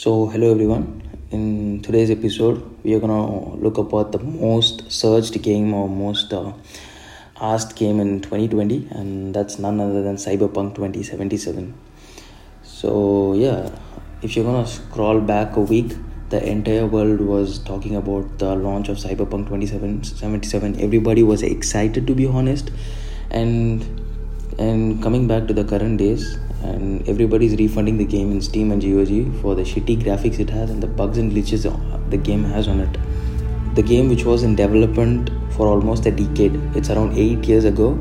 So, hello everyone. In today's episode, we are gonna look about the most searched game or most uh, asked game in 2020, and that's none other than Cyberpunk 2077. So, yeah, if you're gonna scroll back a week, the entire world was talking about the launch of Cyberpunk 2077. Everybody was excited, to be honest, and and coming back to the current days and everybody's refunding the game in steam and gog for the shitty graphics it has and the bugs and glitches the game has on it. The game which was in development for almost a decade it's around 8 years ago.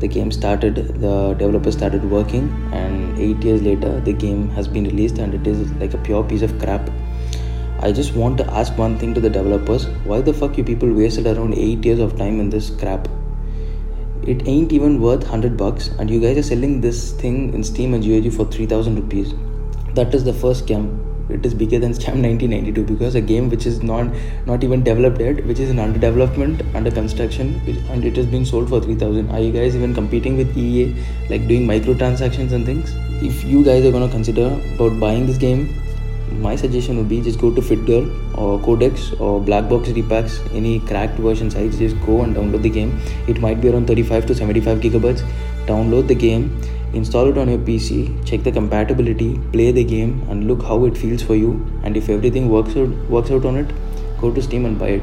The game started the developers started working and 8 years later the game has been released and it is like a pure piece of crap. I just want to ask one thing to the developers. Why the fuck you people wasted around 8 years of time in this crap it ain't even worth 100 bucks and you guys are selling this thing in steam and gog for 3000 rupees. That is the first scam. It is bigger than scam 1992 because a game which is not not even developed yet which is in under development under construction and it is being sold for 3000 are you guys even competing with ea like doing microtransactions and things? If you guys are going to consider about buying this game my suggestion would be just go to FitGirl or Codex or Blackbox repacks, any cracked version sites, just go and download the game. It might be around 35 to 75 gigabytes. Download the game, install it on your PC, check the compatibility, play the game, and look how it feels for you. And if everything works out works out on it, go to Steam and buy it.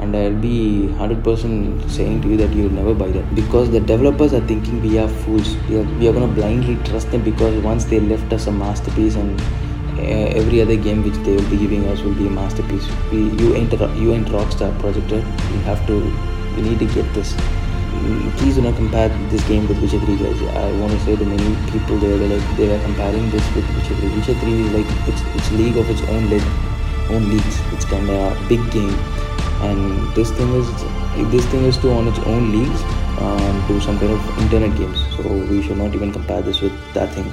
And I'll be 100% saying to you that you'll never buy that because the developers are thinking we are fools. We are, we are gonna blindly trust them because once they left us a masterpiece and every other game which they will be giving us will be a masterpiece. We, you ain't you ain't Rockstar Projector. You have to you need to get this. Mm, please do not compare this game with Witcher 3 guys. I want to say to many people they were like they were comparing this with Witcher 3. Witcher 3 is like it's it's league of its own league, own leagues. It's kind of a big game, and this thing is this thing is to on its own leagues um, to some kind of internet games. So we should not even compare this with that thing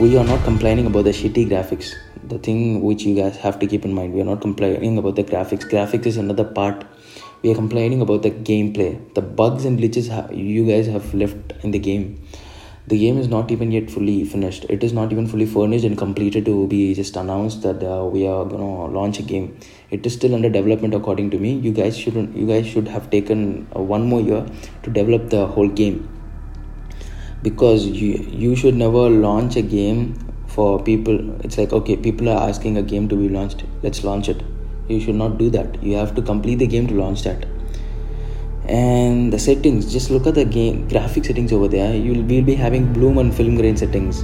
we are not complaining about the shitty graphics. The thing which you guys have to keep in mind we are not complaining about the graphics. Graphics is another part. We are complaining about the gameplay. The bugs and glitches you guys have left in the game. The game is not even yet fully finished. It is not even fully furnished and completed to be just announced that uh, we are gonna launch a game. It is still under development according to me. You guys shouldn't you guys should have taken uh, one more year to develop the whole game because you you should never launch a game for people. It's like okay people are asking a game to be launched. Let's launch it. You should not do that. You have to complete the game to launch that. And the settings just look at the game graphic settings over there. You'll we'll be having bloom and film grain settings.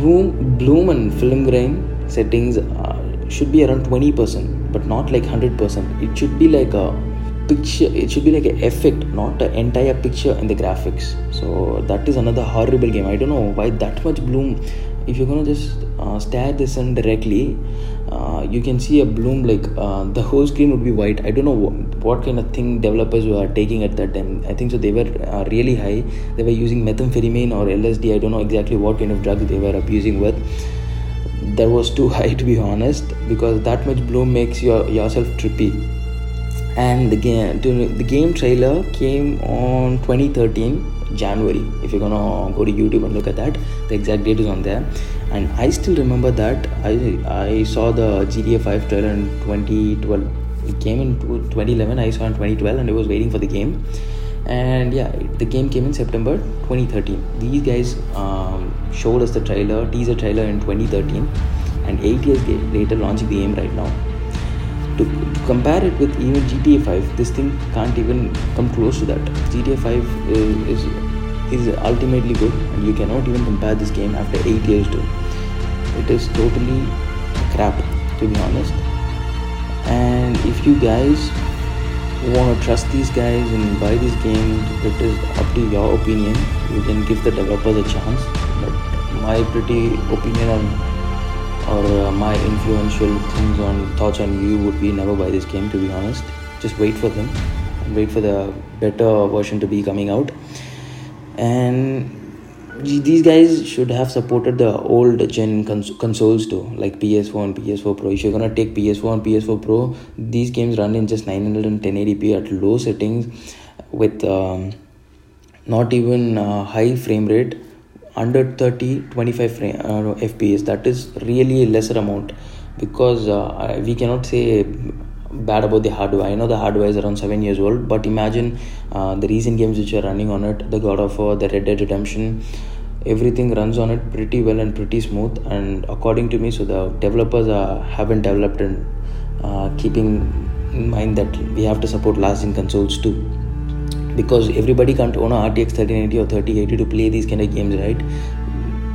Bloom bloom and film grain settings uh, should be around 20% but not like 100% it should be like a picture it should be like an effect not an entire picture in the graphics. So that is another horrible game. I don't know why that much bloom. If you're gonna just uh, stare this in directly uh, you can see a bloom like uh, the whole screen would be white. I don't know what, what, kind of thing developers were taking at that time. I think so they were uh, really high. They were using methamphetamine or lsd i don't know exactly what kind of drugs they were abusing with. That was too high to be honest because that much bloom makes your yourself trippy and the game the game trailer came on 2013 january. If you're gonna go to youtube and look at that the exact date is on there. And i still remember that i i saw the gta 5 trailer in 2012 it came in 2011 i saw in 2012 and i was waiting for the game. And yeah the game came in september 2013 these guys um, showed us the trailer teaser trailer in 2013 and eight years later launching the game right now to compare it with even GTA 5, this thing can't even come close to that. GTA 5 is, is, is ultimately good, and you cannot even compare this game after 8 years to. It is totally crap, to be honest. And if you guys want to trust these guys and buy these games, it is up to your opinion. You can give the developers a chance, but my pretty opinion on or uh, my influential things on thoughts on you would be never buy this game to be honest. Just wait for them. Wait for the better version to be coming out. And these guys should have supported the old gen cons- consoles too like ps4 and ps4 pro. If you're gonna take ps4 and ps4 pro these games run in just 91080p at low settings with um, not even uh, high frame rate under 30 25 frame, uh, fps that is really a lesser amount because uh, we cannot say bad about the hardware. I know the hardware is around 7 years old but imagine uh, the recent games which are running on it the god of war the red dead redemption everything runs on it pretty well and pretty smooth. And according to me so the developers are, haven't developed and uh, keeping in mind that we have to support last consoles too because everybody can't own a RTX 3090 or 3080 to play these kind of games, right?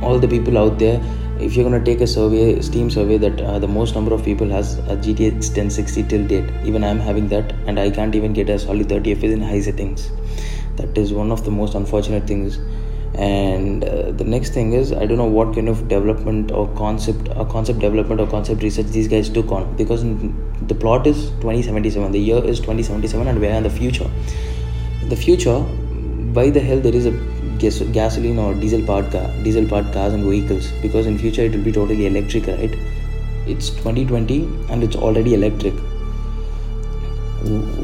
All the people out there, if you're gonna take a survey, Steam survey, that uh, the most number of people has a GTX 1060 till date. Even I'm having that, and I can't even get a solid 30 FPS in high settings. That is one of the most unfortunate things. And uh, the next thing is, I don't know what kind of development or concept, or concept development or concept research these guys took on because the plot is 2077, the year is 2077, and we're in the future the future why the hell there is a gas- gasoline or diesel powered car diesel powered cars and vehicles? Because in future it will be totally electric right? It's 2020 and it's already electric.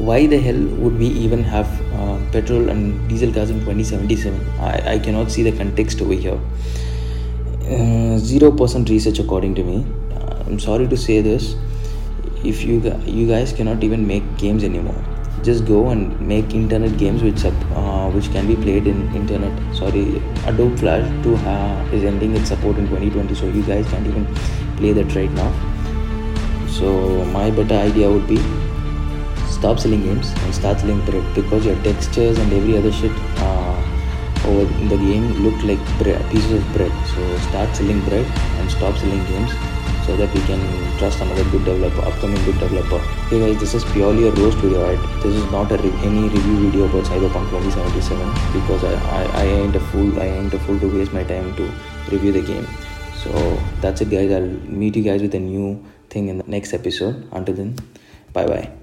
Why the hell would we even have uh, petrol and diesel cars in 2077 I, I cannot see the context over here. Uh, zero uh, percent research according to me. I'm sorry to say this. If you you guys cannot even make games anymore just go and make internet games which uh, which can be played in internet. Sorry adobe flash 2 uh, is ending its support in 2020 so you guys can't even play that right now. So my better idea would be stop selling games and start selling bread because your textures and every other shit uh, over in the game look like pieces of bread. So start selling bread and stop selling games so that we can trust another good developer, upcoming good developer. Hey guys, this is purely a roast video, right? This is not a re- any review video about Cyberpunk 2077 because I, I, I ain't a fool. I ain't a fool to waste my time to review the game. So that's it, guys. I'll meet you guys with a new thing in the next episode. Until then, bye bye.